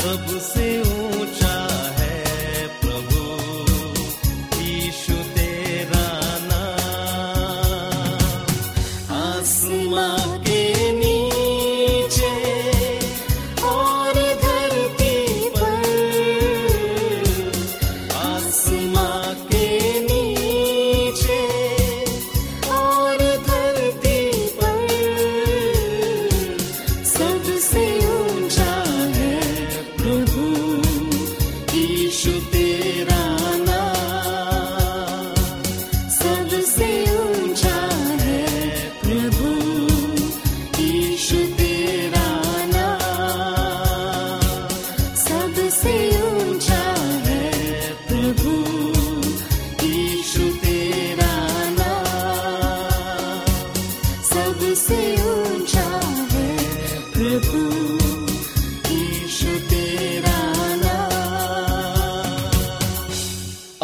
सबसे ऊँचा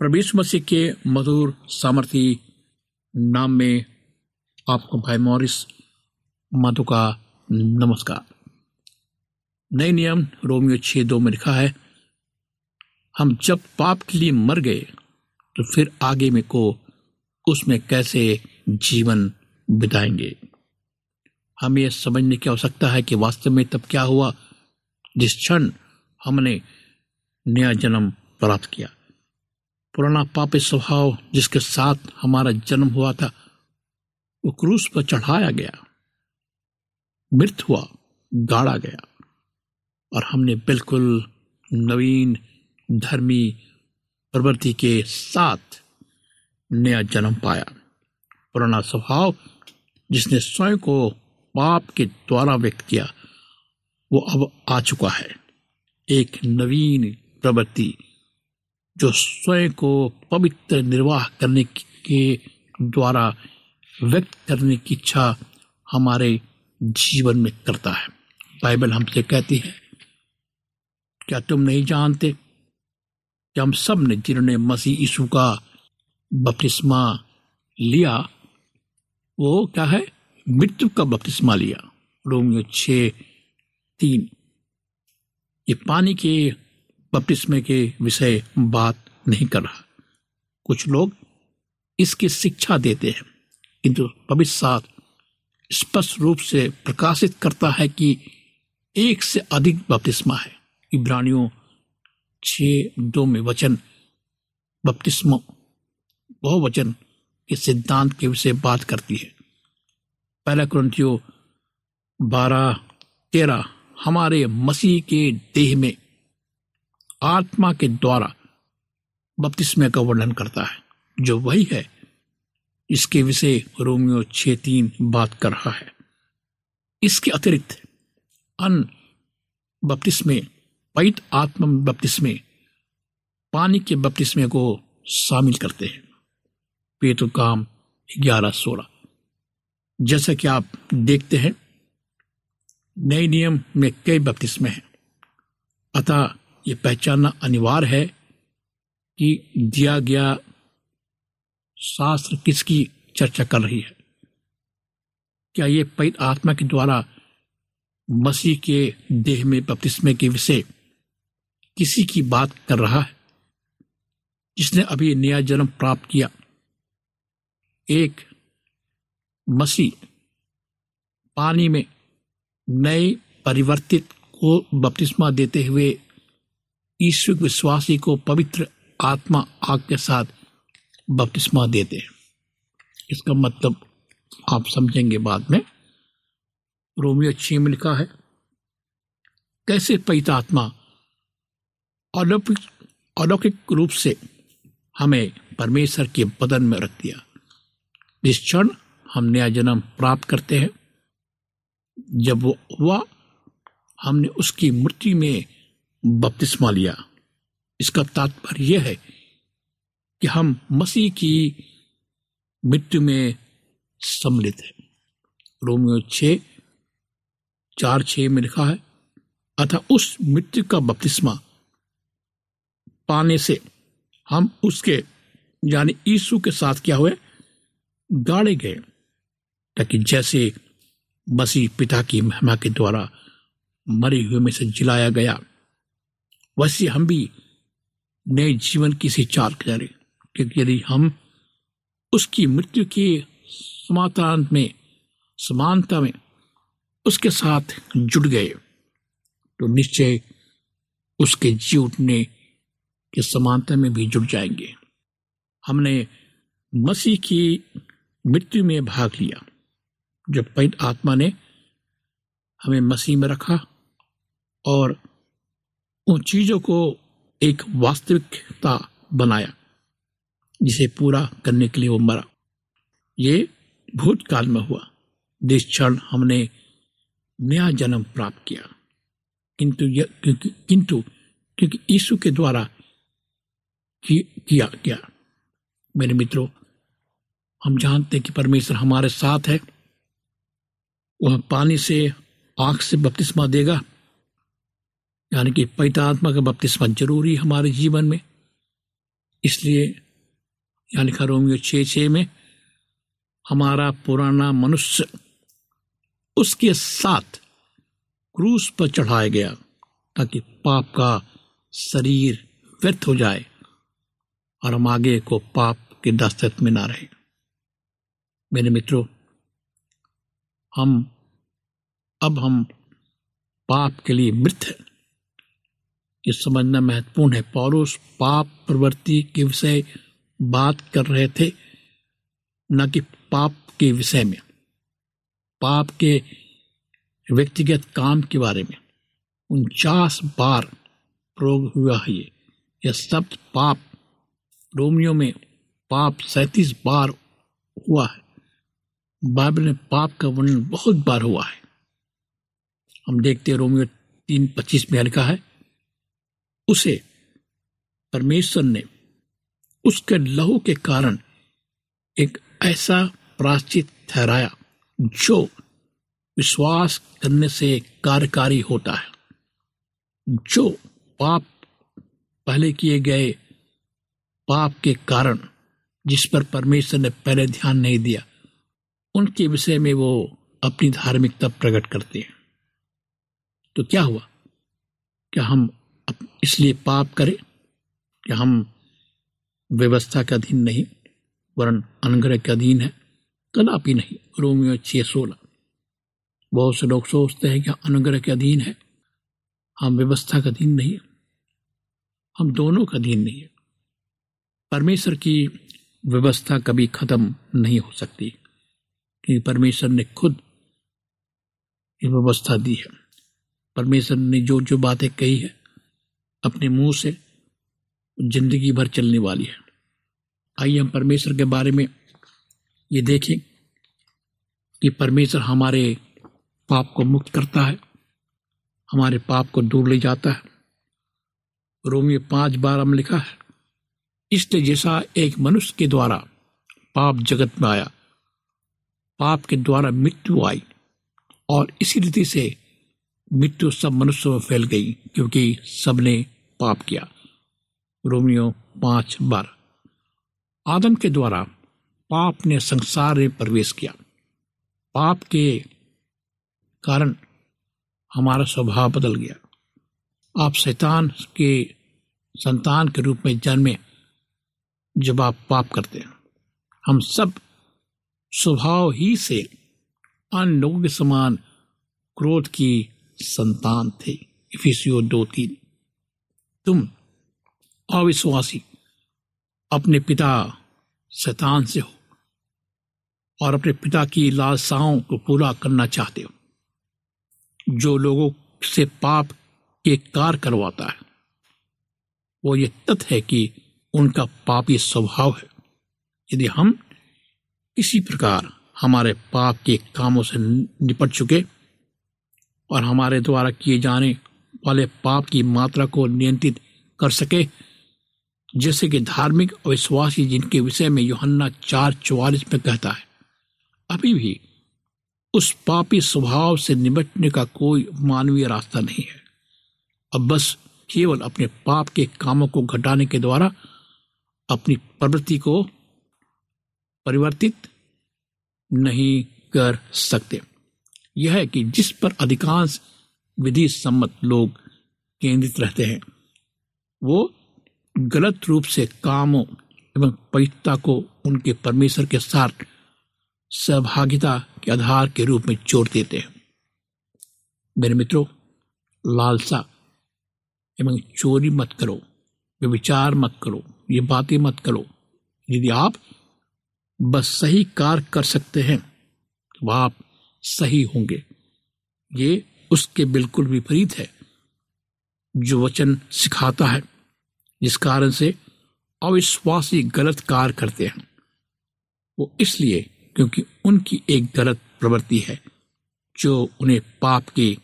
प्रवेश मसीह के मधुर सामर्थी नाम में आपको भाई मॉरिस माधो का नमस्कार। नए नियम रोमियो छह दो में लिखा है, हम जब पाप के लिए मर गए तो फिर आगे में को उसमें कैसे जीवन बिताएँगे? हमें यह समझने की आवश्यकता है कि वास्तव में तब क्या हुआ, जिस क्षण हमने नया जन्म प्राप्त किया। पुराना पापी स्वभाव जिसके साथ हमारा जन्म हुआ था, वो क्रूस पर चढ़ाया गया। मृत हुआ, गाड़ा गया, और हमने बिल्कुल नवीन, धर्मी प्रवृत्ति के साथ नया जन्म पाया। पुराना स्वभाव जिसने स्वयं को पाप के द्वारा व्यक्त किया, वो अब आ चुका है। एक नवीन प्रवृत्ति जो स्वयं को पवित्र निर्वाह करने के द्वारा व्यक्त करने की इच्छा हमारे जीवन में करता है। बाइबल हमसे कहती है, क्या तुम नहीं जानते कि हम सबने जिन्होंने मसीह यीशु का बपतिस्मा लिया, वो क्या है? मृत्यु का बपतिस्मा लिया। रोमियो छ, तीन। ये पानी के बपतिस्मे के विषय बात नहीं कर रहा। कुछ लोग इसकी शिक्षा देते हैं, किंतु पवित्र शास्त्र स्पष्ट रूप से प्रकाशित करता है कि एक से अधिक बपतिस्मा है। इब्रानियों छ दो में वचन, बपतिस्मा, बहुवचन के सिद्धांत के विषय बात करती है। पहला क्रंथियो बारह तेरह, हमारे मसीह के देह में आत्मा के द्वारा बपतिस्मे का वर्णन करता है, जो वही है, इसके विषय रोमियो छ तीन बात कर रहा है। इसके अतिरिक्त अन बपतिस्मे पवित आत्मा बपतिस्मे, पानी के बपतिस्मे को शामिल करते हैं। पेतु काम ग्यारह सोलह। जैसा कि आप देखते हैं, नए नियम में कई बपतिस्मे हैं। अतः ये पहचानना अनिवार्य है कि दिया गया शास्त्र किसकी चर्चा कर रही है? क्या ये पवित्र आत्मा के द्वारा मसीह के देह में बपतिस्मे के विषय किसी की बात कर रहा है? जिसने अभी नया जन्म प्राप्त किया। एक, मसीह पानी में नए परिवर्तित को बपतिस्मा देते हुए ईश्वर विश्वासी को पवित्र आत्मा आग के साथ बपतिस्मा देते हैं। इसका मतलब आप समझेंगे बाद में। रोमियो छ में लिखा है, कैसे पवित्र आत्मा अलौकिक अलौकिक रूप से हमें परमेश्वर के बदन में रख दिया। जिस क्षण हम नया जन्म प्राप्त करते हैं, जब वो हुआ हमने उसकी मृत्यु में बपतिस्मा लिया। इसका तात्पर्य यह है कि हम मसीह की मृत्यु में सम्मिलित है। रोमियो छ चार छ में लिखा है, अतः उस मृत्यु का बपतिस्मा पाने से हम उसके, यानी यीशु के साथ क्या हुए? गाड़े गए। ताकि जैसे मसीह पिता की महिमा के द्वारा मरे हुए में से जिलाया गया वैसे हम भी नए जीवन की सी चाल करें क्योंकि यदि हम उसकी मृत्यु के समातांत में, समानता में उसके साथ जुड़ गए तो निश्चय उसके जी उठने के समानता में भी जुड़ जाएँगे। हमने मसीह की मृत्यु में भाग लिया जब पैद आत्मा ने हमें मसीह में रखा और उन चीज़ों को एक वास्तविकता बनाया जिसे पूरा करने के लिए वो मरा। ये भूतकाल में हुआ। जिस क्षण हमने नया जन्म प्राप्त किया किंतु किंतु क्योंकि यीशु के द्वारा कि, किया गया मेरे मित्रों हम जानते हैं कि परमेश्वर हमारे साथ है। वह पानी से आँख से बपतिस्मा देगा। यानी कि पवित्र आत्मा का बपतिस्मा ज़रूरी हमारे जीवन में। इसलिए, यानी लिखा रोमियो छ छ में, हमारा पुराना मनुष्य, उसके साथ क्रूस पर चढ़ाया गया, ताकि पाप का शरीर व्यर्थ हो जाए और हम आगे को पाप के दस्तक में ना रहे। मेरे मित्रों, हम, अब हम पाप के लिए मृत हैं। ये समझना महत्वपूर्ण है। पौरुष पाप प्रवृत्ति के विषय बात कर रहे थे, न कि पाप के विषय में। पाप के व्यक्तिगत काम के बारे में। उनचास बार प्रयोग हुआ है ये। यह शब्द पाप, रोमियो में पाप सैतीस बार हुआ है। बाइबल में पाप का वर्णन बहुत बार हुआ है। हम देखते हैं रोमियो तीन पच्चीस में लिखा है उसे परमेश्वर ने उसके लहू के कारण एक ऐसा प्राश्चित ठहराया, जो विश्वास करने से कार्यकारी होता है। जो पाप पहले किए गए पाप के कारण, जिस पर परमेश्वर ने पहले ध्यान नहीं दिया, उनके विषय में वो अपनी धार्मिकता प्रकट करते हैं। तो क्या हुआ? क्या हम इसलिए पाप करें कि हम व्यवस्था के अधीन नहीं, वरन अनुग्रह के अधीन है। कदापि नहीं, रोमियो छह सोलह। बहुत से लोग सोचते हैं कि अनुग्रह के अधीन है। हम व्यवस्था का अधीन नहीं है। हम दोनों का अधीन नहीं है। परमेश्वर की व्यवस्था कभी खत्म नहीं हो सकती क्योंकि परमेश्वर ने खुद ये व्यवस्था दी है। परमेश्वर ने जो जो बातें कही है अपने मुँह से ज़िंदगी भर चलने वाली है। आइए हम परमेश्वर के बारे में ये देखें कि परमेश्वर हमारे पाप को मुक्त करता है, हमारे पाप को दूर ले जाता है। रोमियो पाँच बारह में लिखा है इसलिए जैसा एक मनुष्य के द्वारा पाप जगत में आया, पाप के द्वारा मृत्यु आई और इसी रीति से मृत्यु सब मनुष्यों में फैल गई, क्योंकि सबने पाप किया। रोमियो पाँच बार। आदम के द्वारा पाप ने संसार में प्रवेश किया। पाप के कारण हमारा स्वभाव बदल गया। आप शैतान के, संतान के रूप में जन्मे जब आप पाप करते हैं। हम सब स्वभाव ही से अन्य लोगों के समान क्रोध की संतान थे, इफिसियो दो तीन तुम अविश्वासी, अपने पिता शैतान से हो और अपने पिता की लालसाओं को पूरा करना चाहते हो, जो लोगों से पाप के कार करवाता है। वो ये तथ्य है कि उनका पापी स्वभाव है। यदि हम इसी प्रकार हमारे पाप के कामों से निपट चुके और हमारे द्वारा किए जाने वाले पाप की मात्रा को नियंत्रित कर सके। जैसे कि धार्मिक और विश्वासी जिनके विषय में योहन्ना चार चौवालीस में कहता है, अभी भी उस पापी स्वभाव से निपटने का कोई मानवीय रास्ता नहीं है। अब बस केवल अपने पाप के कामों को घटाने के द्वारा अपनी प्रवृत्ति को परिवर्तित नहीं कर सकते। यह है कि जिस पर अधिकांश विधि सम्मत लोग केंद्रित रहते हैं, वो गलत रूप से कामों एवं पवित्रता को उनके परमेश्वर के साथ सहभागिता के आधार के रूप में जोड़ देते हैं। मेरे मित्रों, लालसा एवं चोरी मत करो विचार मत करो, ये बातें मत करो। यदि आप बस सही कार्य कर सकते हैं तो आप सही होंगे। ये उसके बिल्कुल विपरीत है, जो वचन सिखाता है, जिस कारण से अविश्वासी गलत कार्य करते हैं। वो इसलिए क्योंकि उनकी एक गलत प्रवृत्ति है, जो उन्हें पाप के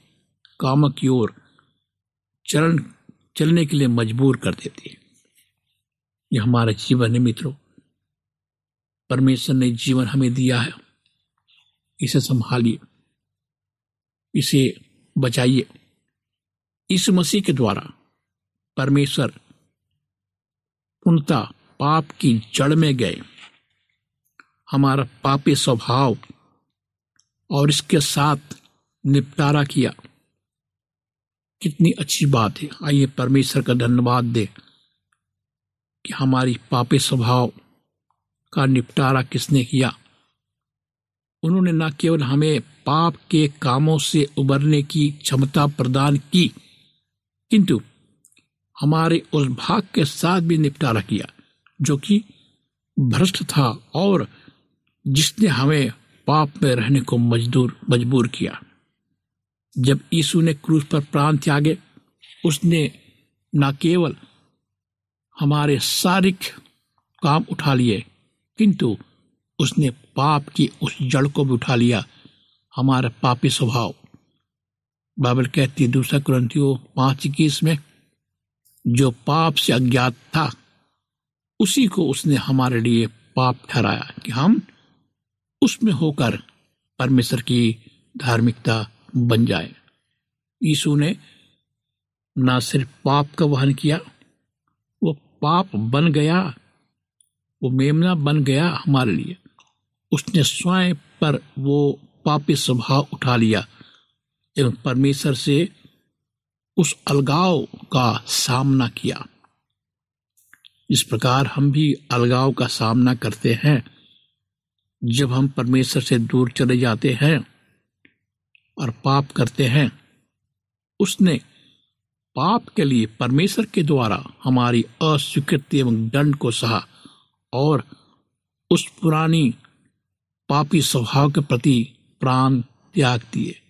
काम की ओर चरण चलने के लिए मजबूर कर देती है। यह हमारा जीवन है मित्रों। परमेश्वर ने जीवन हमें दिया है। इसे संभालिए, इसे बचाइए। इस मसीह के द्वारा परमेश्वर पूर्णता पाप की जड़ में गए। हमारा पापी स्वभाव और इसके साथ निपटारा किया। कितनी अच्छी बात है। आइए परमेश्वर का धन्यवाद दे कि हमारी पापी स्वभाव का निपटारा किसने किया। उन्होंने न केवल हमें पाप के कामों से उबरने की क्षमता प्रदान की, किंतु हमारे उस भाग के साथ भी निपटारा किया, जो कि भ्रष्ट था और जिसने हमें पाप में रहने को मजदूर, मजबूर किया। जब यीशु ने क्रूस पर प्राण त्यागे, उसने न केवल हमारे सारिक काम उठा लिए, किंतु उसने पाप की उस जड़ को भी उठा लिया। हमारा पापी स्वभाव। बाइबल कहती है, दूसरा क्रंथियो पाँच इक्कीस में, जो पाप से अज्ञात था, उसी को उसने हमारे लिए पाप ठहराया कि हम उसमें होकर परमेश्वर की धार्मिकता बन जाए। यीशु ने ना सिर्फ़ पाप का वहन किया, वो पाप बन गया, वो मेमना बन गया हमारे लिए। उसने स्वयं पर वो पापी स्वभाव उठा लिया। एवं परमेश्वर से उस अलगाव का सामना किया। इस प्रकार हम भी अलगाव का सामना करते हैं। जब हम परमेश्वर से दूर चले जाते हैं और पाप करते हैं, उसने पाप के लिए परमेश्वर के द्वारा हमारी अस्वीकृति एवं दंड को सहा और उस पुरानी पापी स्वभाव के प्रति प्राण त्याग दिए।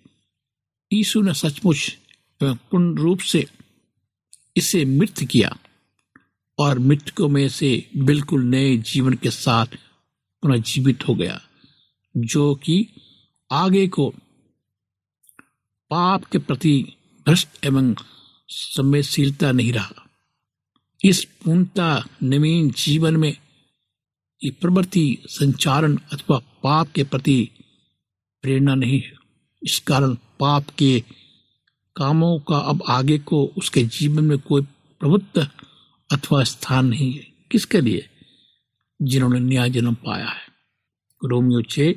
यीशु ने सचमुच पूर्ण रूप से इसे मृत्यु किया और मृतकों में से बिल्कुल नए जीवन के साथ पुनर्जीवित हो गया, जो कि आगे को पाप के प्रति भ्रष्ट एवं संवेदनशीलता नहीं रहा। इस पूर्णता नवीन जीवन में ये प्रवृत्ति संचारण अथवा पाप के प्रति प्रेरणा नहीं है। इस कारण पाप के कामों का अब आगे को उसके जीवन में कोई प्रभुत्व अथवा स्थान नहीं है। किसके लिए? जिन्होंने न्याय जन्म पाया है। रोमियो छ,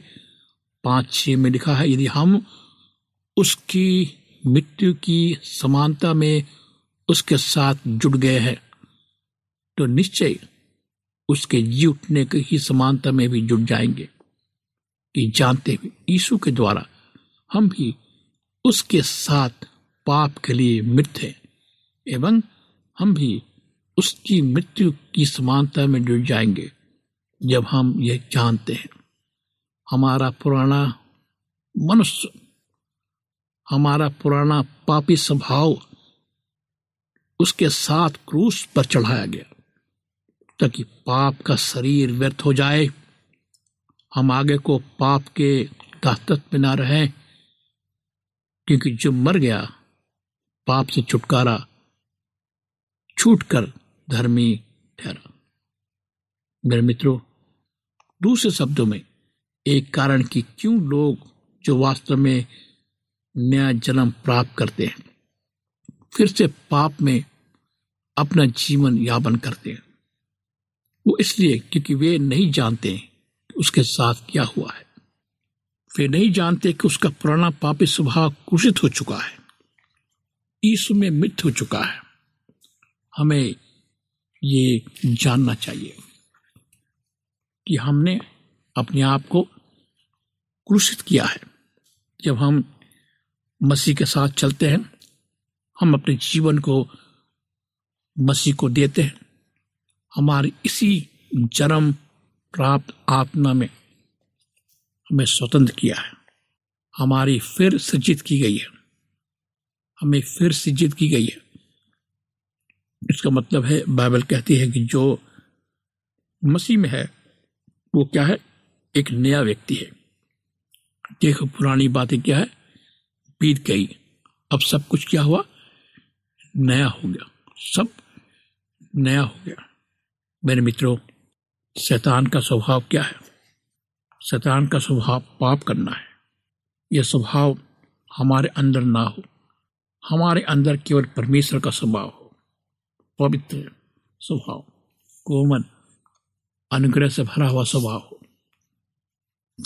पाँच, छ में लिखा है, यदि हम उसकी मृत्यु की समानता में उसके साथ जुड़ गए हैं तो निश्चय उसके जी उठने की ही समानता में भी जुट जाएँगे। कि जानते हुए यीशु के द्वारा हम भी उसके साथ पाप के लिए मृत हैं एवं हम भी उसकी मृत्यु की समानता में जुट जाएँगे जब हम यह जानते हैं। हमारा पुराना मनुष्य, हमारा पुराना पापी स्वभाव उसके साथ क्रूस पर चढ़ाया गया। ताकि पाप का शरीर व्यर्थ हो जाए, हम आगे को पाप के ताकत में ना रहें, क्योंकि जो मर गया, पाप से छुटकारा छूट कर धर्मी ठहरा। मेरे मित्रों, दूसरे शब्दों में, एक कारण कि क्यों लोग जो वास्तव में नया जन्म प्राप्त करते हैं, फिर से पाप में अपना जीवन यापन करते हैं। वो इसलिए क्योंकि वे नहीं जानते कि उसके साथ क्या हुआ है। वे नहीं जानते कि उसका पुराना पापी स्वभाव कुषित हो चुका है, यीशु में मृत्यु हो चुका है। हमें ये जानना चाहिए कि हमने अपने आप को क्रूसित किया है। जब हम मसीह के साथ चलते हैं, हम अपने जीवन को मसीह को देते हैं हमारी इसी जन्म प्राप्त आत्मा में हमें स्वतंत्र किया है। हमारी फिर सृजित की गई है। हमें फिर सृजित की गई है। इसका मतलब है, बाइबल कहती है कि जो मसीह में है, वो क्या है? एक नया व्यक्ति है। देखो, पुरानी बातें क्या है? बीत गई। अब सब कुछ क्या हुआ? नया हो गया। सब नया हो गया। मेरे मित्रों, शैतान का स्वभाव क्या है? शैतान का स्वभाव पाप करना है। यह स्वभाव हमारे अंदर ना हो। हमारे अंदर केवल परमेश्वर का स्वभाव हो। पवित्र स्वभाव, कोमल, अनुग्रह से भरा हुआ स्वभाव हो।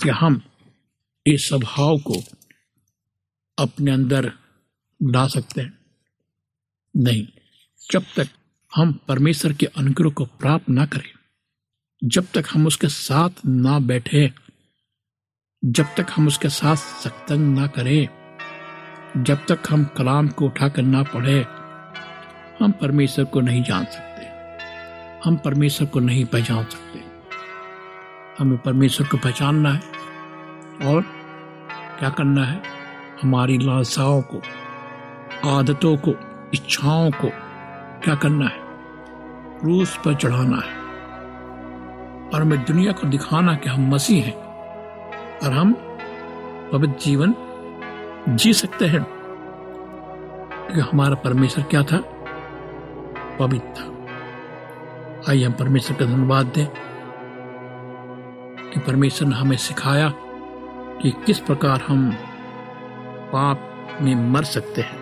कि हम इस स्वभाव को अपने अंदर ला सकते हैं। नहीं, जब तक हम परमेश्वर के अनुग्रह को प्राप्त ना करें। जब तक हम उसके साथ ना बैठे, जब तक हम उसके साथ सत्संग ना करें, जब तक हम कलाम को उठाकर ना पढ़े, हम परमेश्वर को नहीं जान सकते। हम परमेश्वर को नहीं पहचान सकते। हमें परमेश्वर को पहचानना है और क्या करना है? हमारी लालसाओं को, आदतों को, इच्छाओं को क्या करना है? क्रूस पर चढ़ाना है। और हमें दुनिया को दिखाना कि हम मसीह हैं और हम पवित्र जीवन जी सकते हैं। क्योंकि हमारा परमेश्वर क्या था? पवित्र था। आइए हम परमेश्वर का धन्यवाद दें कि परमेश्वर ने हमें सिखाया कि किस प्रकार हम पाप में मर सकते हैं।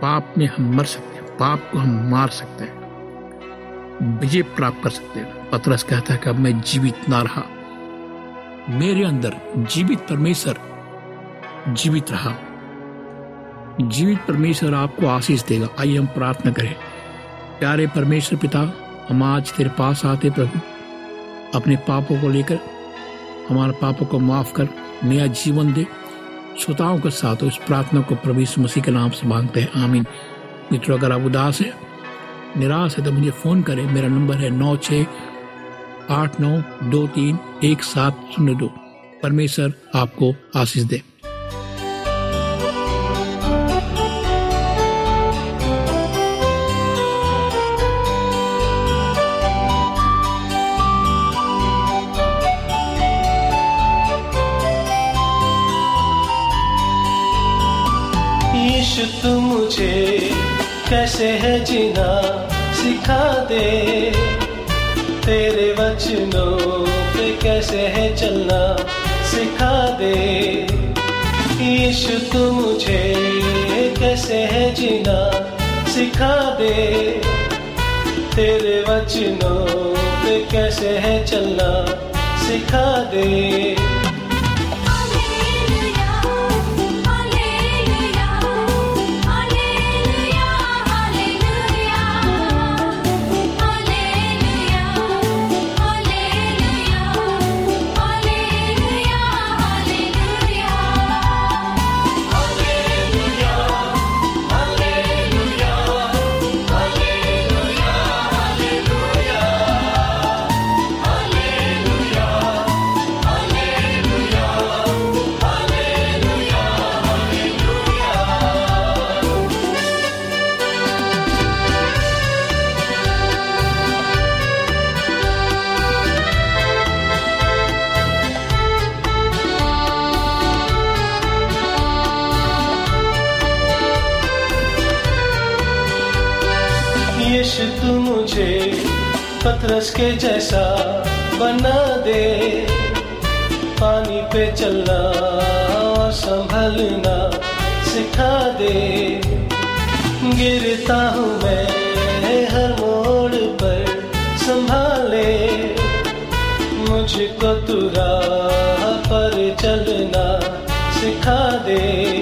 पाप में हम मर सकते हैं। पाप को हम मार सकते हैं। विजय प्राप्त कर सकते हैं। पतरस कहता है कि अब मैं जीवित ना रहा। मेरे अंदर जीवित परमेश्वर जीवित रहा। जीवित परमेश्वर आपको आशीष देगा। आइए हम प्रार्थना करें। प्यारे परमेश्वर पिता, हम आज तेरे पास आते प्रभु। अपने पापों को लेकर, हमारे पापों को माफ़ कर, नया जीवन दे। श्रोताओं के साथ इस प्रार्थना को प्रभु मसीह के नाम से मांगते हैं। आमीन। मित्रों, अगर आप उदास है निराश है तो मुझे फ़ोन करें। मेरा नंबर है नौ छः आठ नौ दो तीन एक सात शून्य दो। परमेश्वर आपको आशीष दे। कैसे है जीना? सिखा दे। तेरे वचनों पे कैसे है चलना? सिखा दे। यीशु तू मुझे कैसे है जीना? सिखा दे। तेरे वचनों पे कैसे है चलना? सिखा दे। पतरस के जैसा बना दे। पानी पे चलना संभलना सिखा दे। गिरता हूँ मैं हर मोड़ पर संभाले। मुझको तू राह पर चलना सिखा दे।